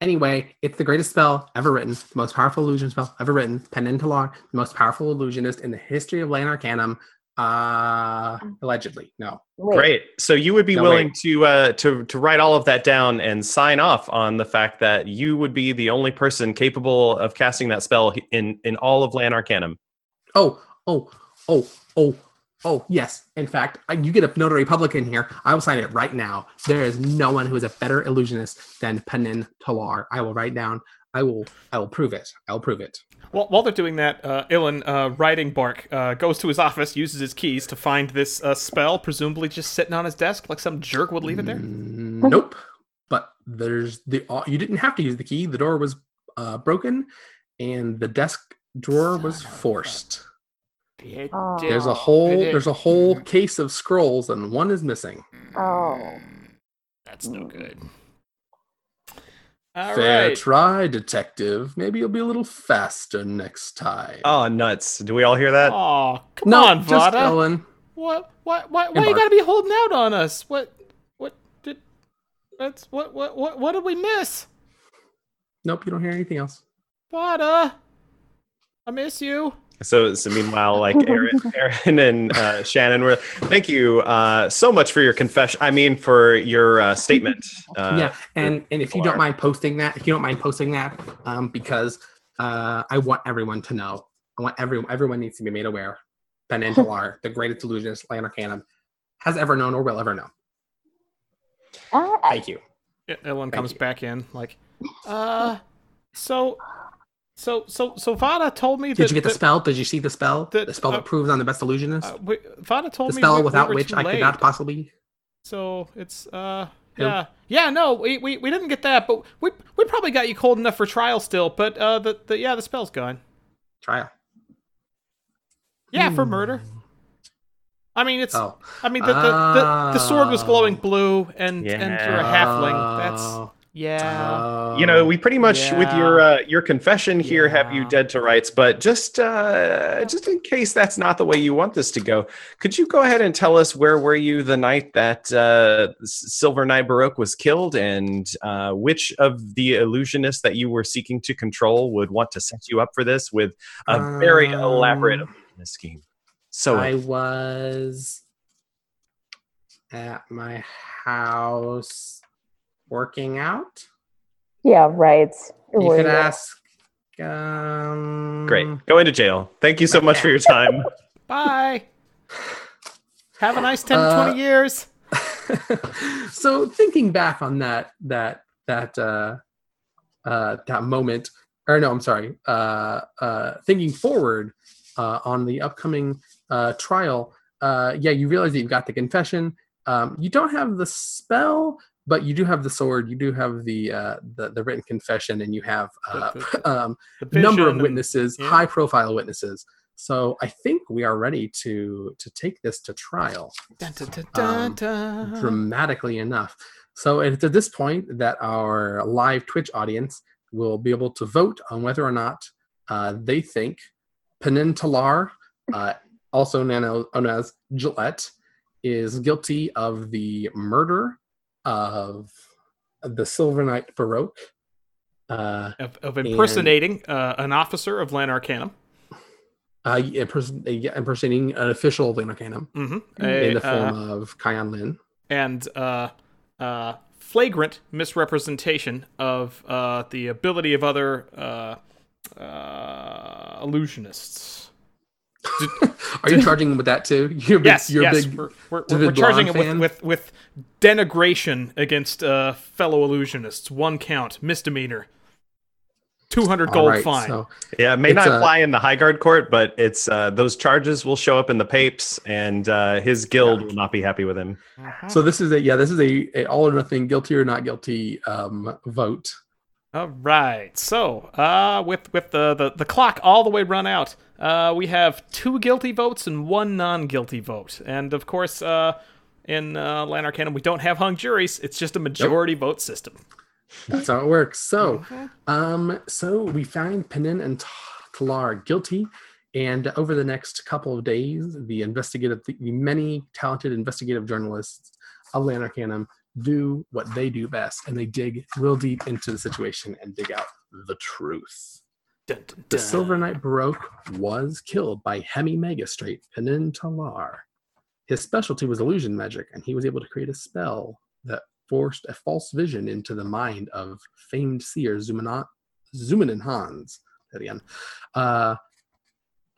Anyway, it's the greatest spell ever written, the most powerful illusion spell ever written. Penintalar, the most powerful illusionist in the history of Lan Arcanum. Uh, allegedly, no. Wait, great. So you would be No, willing wait. to uh to to write all of that down and sign off on the fact that you would be the only person capable of casting that spell in in all of Lan Arcanum. Oh, oh, oh, oh, oh, yes. In fact, I- you get a notary public in here. I will sign it right now. There is no one who is a better illusionist than Penintalar. I will write down. I will. I will prove it. I will prove it. While, while they're doing that, uh, Illyn, uh, riding Bark, uh, goes to his office, uses his keys to find this uh, spell, presumably just sitting on his desk like some jerk would leave it there. Mm, Nope. But there's the. uh, You didn't have to use the key. The door was uh, broken, and the desk drawer was Son of forced. Oh. There's a whole. There's a whole case of scrolls, and one is missing. Oh. That's no good. All Fair right. try, detective. Maybe you'll be a little faster next time. Oh, nuts! Do we all hear that? Oh, come no, on, just Vata. Illyn. What? What? What? And Why you gotta be holding out on us? What? What did? That's what? What? What? What did we miss? Nope, you don't hear anything else. Vata, I miss you. So, so meanwhile, like Aaron, Aaron and uh, Shannon were. Thank you uh, so much for your confession. I mean, for your uh, statement. Uh, yeah, and and if you people don't mind posting that, if you don't mind posting that, um, because uh, I want everyone to know. I want everyone. Everyone needs to be made aware. Peninsular, the greatest illusionist Lan Arcanum, has ever known or will ever know. Ah, Thank you. Yeah, Illyn Thank comes you. back in like, uh, so, so, so, so Vata told me that. Did you get the that- spell? Did you see the spell? that, the spell uh, that proves I'm the best illusionist. Uh, we, Vata told the me spell we- we without were which I could not possibly. So it's uh yeah yeah no we, we we didn't get that but we we probably got you cold enough for trial still but uh the, the yeah the spell's gone Trial. yeah for Hmm. murder I mean, it's. Oh, I mean, the, the, the, the sword was glowing Oh. blue, and and you're a halfling. That's Yeah. you know, we pretty much with your uh, your confession here have you dead to rights, but just uh, just in case that's not the way you want this to go, could you go ahead and tell us where were you the night that uh, Silver Knight Baroque was killed, and uh, which of the illusionists that you were seeking to control would want to set you up for this with a very elaborate Um, scheme? So I was at my house working out. Yeah, right. You Where could ask. Um, great, go into jail. Thank you so much for your time. Bye. Have a nice 10 to Uh, 20 years. so thinking back on that that that uh uh that moment or no i'm sorry uh uh thinking forward uh on the upcoming uh trial uh yeah you realize that you've got the confession um you don't have the spell but you do have the sword you do have the uh the, the written confession and you have uh um number of witnesses yeah. high profile witnesses so i think we are ready to to take this to trial Dun, dun, dun, um, dramatically enough. So it's at this point that our live Twitch audience will be able to vote on whether or not uh, they think Penintalar, uh, also known as Gillette, is guilty of the murder of the Silver Knight Baroque. Uh, of, of impersonating uh, an officer of Lan Arcanum. uh, imperson- uh, impersonating an official of Lan Arcanum Mm-hmm. in the form of Kion Lin. and uh, uh, flagrant misrepresentation of uh, the ability of other uh, uh, illusionists. Are you charging him with that too? You're big, Yes, you're yes, big we're, we're, we're, we're charging it with, with, with denigration against uh, fellow illusionists. One count, misdemeanor, two hundred gold right, fine. so- Yeah, it may It's, not uh, fly in the high guard court, but it's uh, those charges will show up in the papes, and uh, his guild will not be happy with him. Uh-huh. So this is a yeah, this is a, a all or nothing, guilty or not guilty um, vote. All right. So, uh, with with the, the the clock all the way run out, uh, we have two guilty votes and one non-guilty vote, and of course, uh, in uh, Lan Arcanum, we don't have hung juries. It's just a majority vote system. That's how it works. So, um, so we find Penin and Talar guilty, and over the next couple of days, the investigative, the many talented investigative journalists of Lan Arcanum do what they do best, and they dig real deep into the situation and dig out the truth. Dun, dun, The. Silver Knight Baroque was killed by Hemi Megastrate Penin Talar. His specialty was illusion magic, and he was able to create a spell that forced a false vision into the mind of famed seer Zumanot, Zumanin Hans. Uh,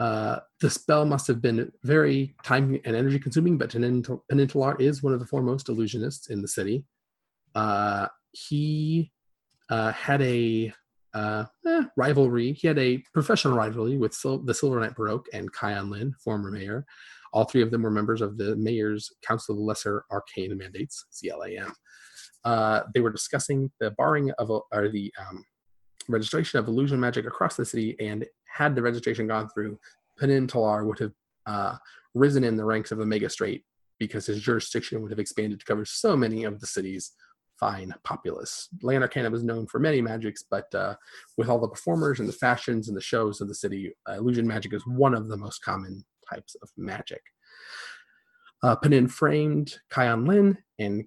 uh, the spell must have been very time and energy consuming, but Penin- is one of the foremost illusionists in the city. Uh, he uh, had a uh, eh, rivalry. He had a professional rivalry with Sil- the Silver Knight Baroque and Kion Lin, former mayor. All three of them were members of the Mayor's Council of Lesser Arcane Mandates, CLAM. Uh, they were discussing the barring of or the um, registration of illusion magic across the city, and had the registration gone through, Penintalar would have uh, risen in the ranks of the Magistrate because his jurisdiction would have expanded to cover so many of the city's fine populace. Lan Arcanum is known for many magics, but uh, with all the performers and the fashions and the shows of the city, uh, illusion magic is one of the most common types of magic. Uh, Penin framed Kion Lin and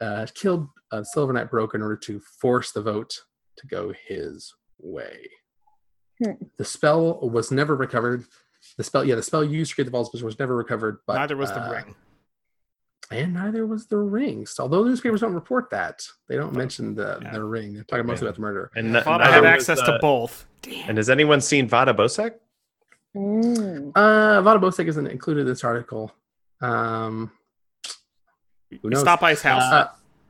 uh, killed uh, Silver Knight Broke in order to force the vote to go his way. Hmm. The spell was never recovered. The spell, yeah, the spell used to create the false vision was never recovered. But Neither was the uh, ring. and neither was the ring. So although newspapers don't report that, they don't mention the, Yeah. the ring. They're talking mostly Yeah. about the murder. And I n- thought I neither had access uh, to both. Damn. And has anyone seen Vata Bosec? Mm. Uh, Vata Bosec isn't included in this article. Um, who knows? Stop by his house. Uh,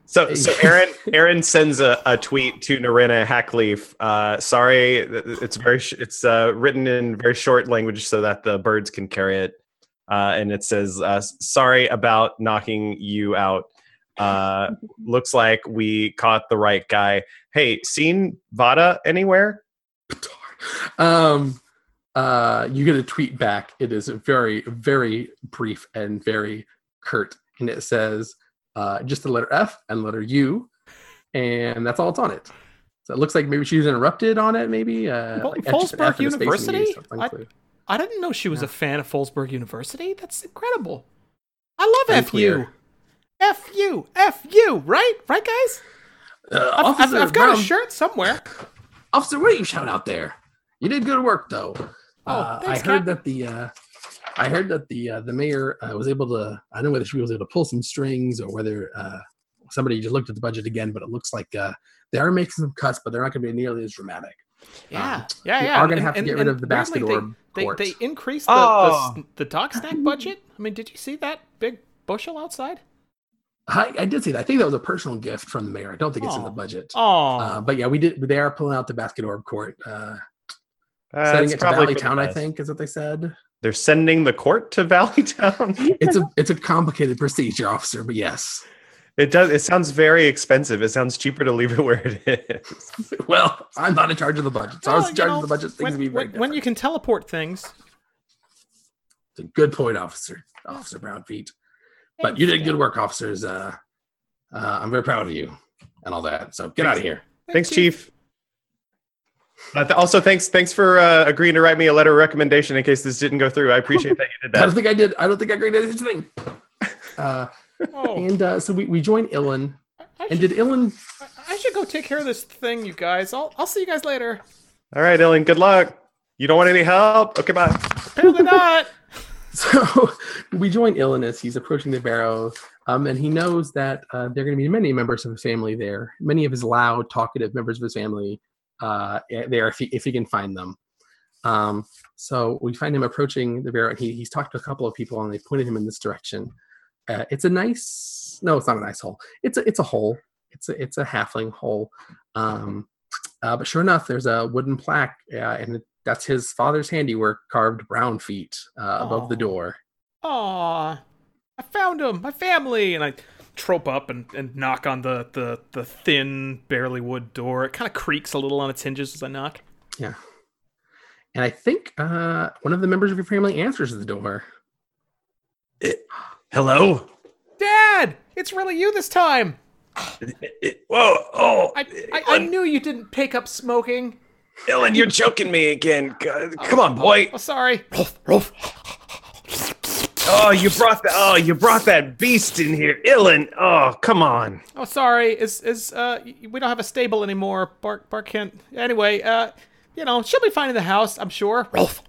So, so Aaron, Aaron sends a, a tweet to Narina Hackleaf. Uh, sorry, it's very, sh- it's uh, written in very short language so that the birds can carry it. Uh, and it says, uh, "Sorry about knocking you out. Uh, looks like we caught the right guy. Hey, seen Vata anywhere? um, uh, you get a tweet back. It is very, very brief and very curt, and it says uh, just the letter F and letter U, and that's all it's on it. So it looks like maybe she was interrupted on it. Maybe uh, Well, like extra Folsburg F and a space and U, University? I- I didn't know she was Yeah. a fan of Folsburg University. That's incredible. I love Unclear. FU. FU. FU. Right? Right, guys? Uh, I've, I've, I've got Brown, a shirt somewhere. Officer, what are you shouting out there? You did good work, though. Oh, uh, thanks, I heard Captain. that the uh, I heard that the uh, the mayor uh, was able to. I don't know whether she was able to pull some strings or whether uh, somebody just looked at the budget again. But it looks like uh, they are making some cuts, but they're not going to be nearly as dramatic. Yeah. Um, yeah, we yeah. are gonna And- have to and- get rid and of the basket weirdly, orb They, court. they, they increased the, Oh. the, the dog snack budget. I mean, did you see that big bushel outside? I, I did see that. I think that was a personal gift from the mayor. I don't think it's in the budget. Oh. Uh, but yeah, we did. They are pulling out the basket orb court, uh, Uh, setting it to probably Valley for the Town. I think is what they said. They're sending the court to Valley Town. It's a it's a complicated procedure, officer. But yes. It does. It sounds very expensive. It sounds cheaper to leave it where it is. Well, I'm not in charge of the budget, so I was in charge know, of the budget. Things when, would be very when, when you can teleport things. It's a good point, officer. Officer Brownfeet. But you did good work, officers. Uh, uh, I'm very proud of you and all that. So get out of here. Thanks, Chief. Uh, th- also, thanks thanks for uh, agreeing to write me a letter of recommendation in case this didn't go through. I appreciate that you did that. I don't think I did. I don't think I agreed to anything. Uh, Oh, and uh, so we, we joined Illyn. I, And should, did Illyn? I should go take care of this thing, you guys. I'll, I'll see you guys later. All right, Illyn. Good luck. You don't want any help? Okay, bye. Apparently not. So we join Illyn as he's approaching the barrow, um, and he knows that uh, there are going to be many members of his family there. Many of his loud, talkative members of his family uh, there, if he, if he can find them. Um, so we find him approaching the barrow. And he, he's talked to a couple of people, and they pointed him in this direction. Uh, it's a nice, no, it's not a nice hole. It's a it's a hole. It's a it's a halfling hole. Um, uh, but sure enough, there's a wooden plaque, uh, and it, that's his father's handiwork, carved Brownfeet uh, above the door. Aw, I found him, my family, and I trope up and, and knock on the, the, the thin, barely wood door. It kind of creaks a little on its hinges as I knock. Yeah. And I think uh, one of the members of your family answers the door. It, Hello. Dad, it's really you this time. Eh, eh, whoa. Oh, I, I, I knew you didn't pick up smoking. Illyn, you're choking me again. Come on, boy. Oh, sorry. Oh, you brought that. Oh, you brought that beast in here, Illyn. Oh, come on. Oh, sorry. Is is uh we don't have a stable anymore. Bark Bark can't. Anyway, uh, you know she'll be fine in the house. I'm sure. Rolf.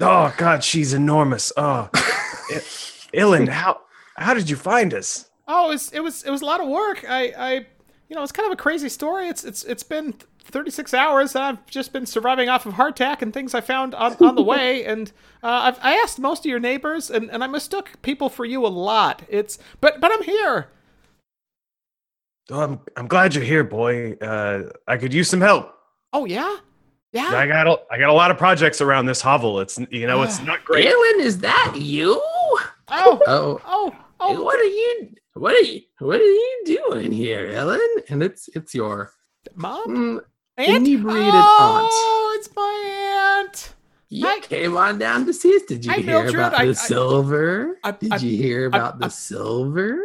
Oh God, she's enormous. Oh, I- Illyn, how how did you find us? Oh, it was it was it was a lot of work. I I you know it's kind of a crazy story. It's it's it's been 36 hours that I've just been surviving off of hardtack and things I found on, on the way. And uh, I've I asked most of your neighbors and, and I mistook people for you a lot. It's but but I'm here. Oh, I'm I'm glad you're here, boy. Uh, I could use some help. Oh yeah, yeah. I got a, I got a lot of projects around this hovel. It's you know it's not great. Illyn, is that you? Oh Oh, oh oh. what are you? What are you? What are you doing here, Illyn? And it's it's your Mom, mm, aunt. inebriated oh, it's my aunt. you Hi. came on down to see us. Did you Hi, hear Mildred. about I- the I- silver? I- Did I- you hear about the I- silver?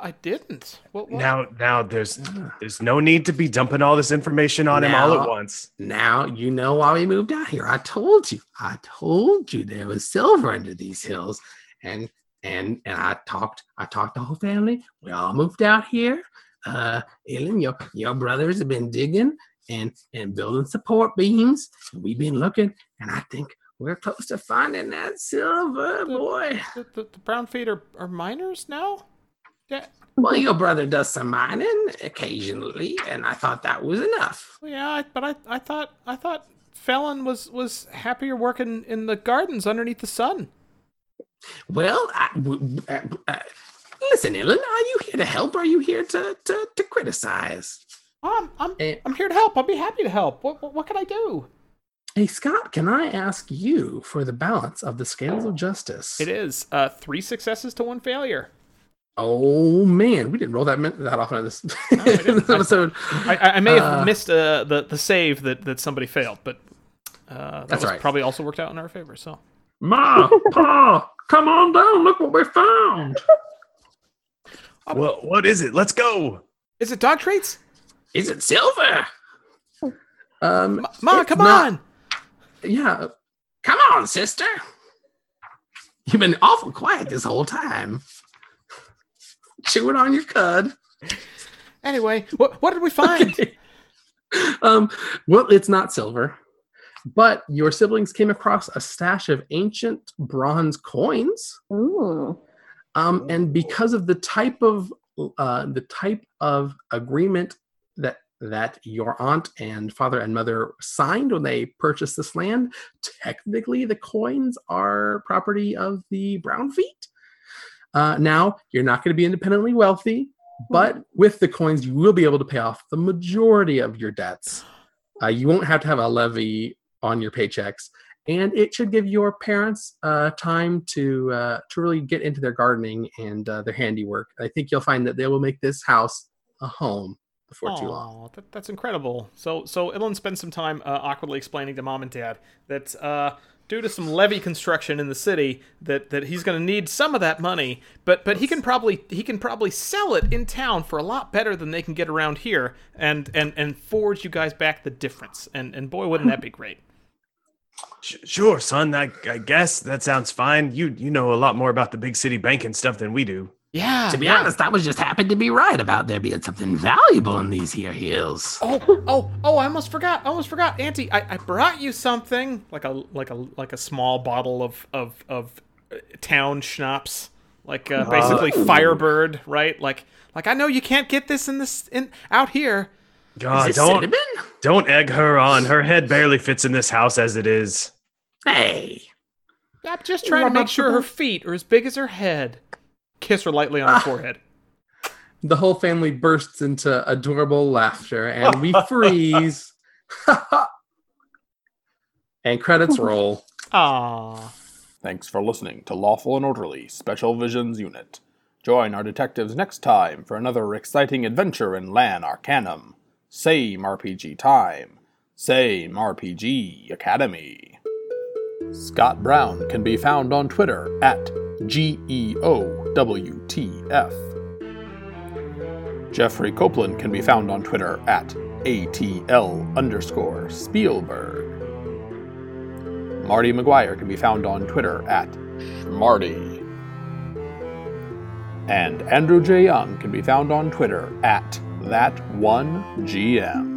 I didn't. What, what? Now now there's there's no need to be dumping all this information on him all at once. Now you know why we moved out here. I told you. I told you there was silver under these hills, and and and I talked. I talked the whole family. We all moved out here. Uh, Illyn, your your brothers have been digging and and building support beams. We've been looking, and I think we're close to finding that silver, boy. the, the, the Brownfeet are, are miners now? Yeah. Well, your brother does some mining occasionally, and I thought that was enough. Yeah, but I, I thought I thought Felon was was happier working in the gardens underneath the sun. Well, I, w- w- uh, uh, listen, Illyn, are you here to help? Or are you here to to, to criticize? I'm I'm Eh. I'm here to help. I'll be happy to help. What what, what can I do? Hey, Scott, can I ask you for the balance of the scales of justice? It is uh three successes to one failure. Oh man, we didn't roll that that often in this, I in this episode. I, I I may have Uh, missed uh, the the save that that somebody failed, but uh, that That's was right. probably also worked out in our favor. So Ma, Pa, come on down. Look what we found. Well, what is it? Let's go. is it dog treats? Is it silver? Um, Ma, Ma come not- on! Yeah, Come on, sister. You've been awful quiet this whole time. chewing on your cud. Anyway, what what did we find? um, well, it's not silver, but your siblings came across a stash of ancient bronze coins. Ooh. Um, and because of the type of uh, the type of agreement that your aunt and father and mother signed when they purchased this land, technically the coins are property of the Brownfeet. Uh, now you're not going to be independently wealthy, but with the coins you will be able to pay off the majority of your debts. Uh, you won't have to have a levy on your paychecks, and it should give your parents uh, time to uh, to really get into their gardening and uh, their handiwork. I think you'll find that they will make this house a home before too long. That, that's incredible. So so Illyn spends some time uh, awkwardly explaining to mom and dad that uh, due to some levee construction in the city, that, that he's going to need some of that money, but but he can probably he can probably sell it in town for a lot better than they can get around here, and and and forge you guys back the difference. And and boy, wouldn't that be great? Sure, son. I, I guess that sounds fine. You you know a lot more about the big city banking stuff than we do. Yeah. To be yeah. honest, I was just happy to be right about there being something valuable in these here hills. Oh, oh, oh! I almost forgot. I almost forgot, Auntie. I, I brought you something like a like a like a small bottle of of of uh, town schnapps, like uh, basically Firebird, right? Like like I know you can't get this in this in out here. God, Is don't cinnamon? don't egg her on. Her head barely fits in this house as it is. Hey. I'm just trying to make sure her feet are as big as her head. Kiss her lightly on the ah. forehead. The whole family bursts into adorable laughter, and we freeze. and credits roll. Aww. Thanks for listening to Lawful and Orderly Special Visions Unit. Join our detectives next time for another exciting adventure in Lan Arcanum. Same RPG time, same RPG Academy. Scott Brown can be found on Twitter at E GEOWTF. Jeffrey Copeland can be found on Twitter at ATL underscore Spielberg. Marty McGuire can be found on Twitter at Schmarty. And Andrew J. Young can be found on Twitter at That1GM.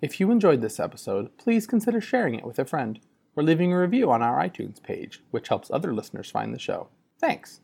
If you enjoyed this episode, please consider sharing it with a friend or leaving a review on our iTunes page, which helps other listeners find the show. Thanks.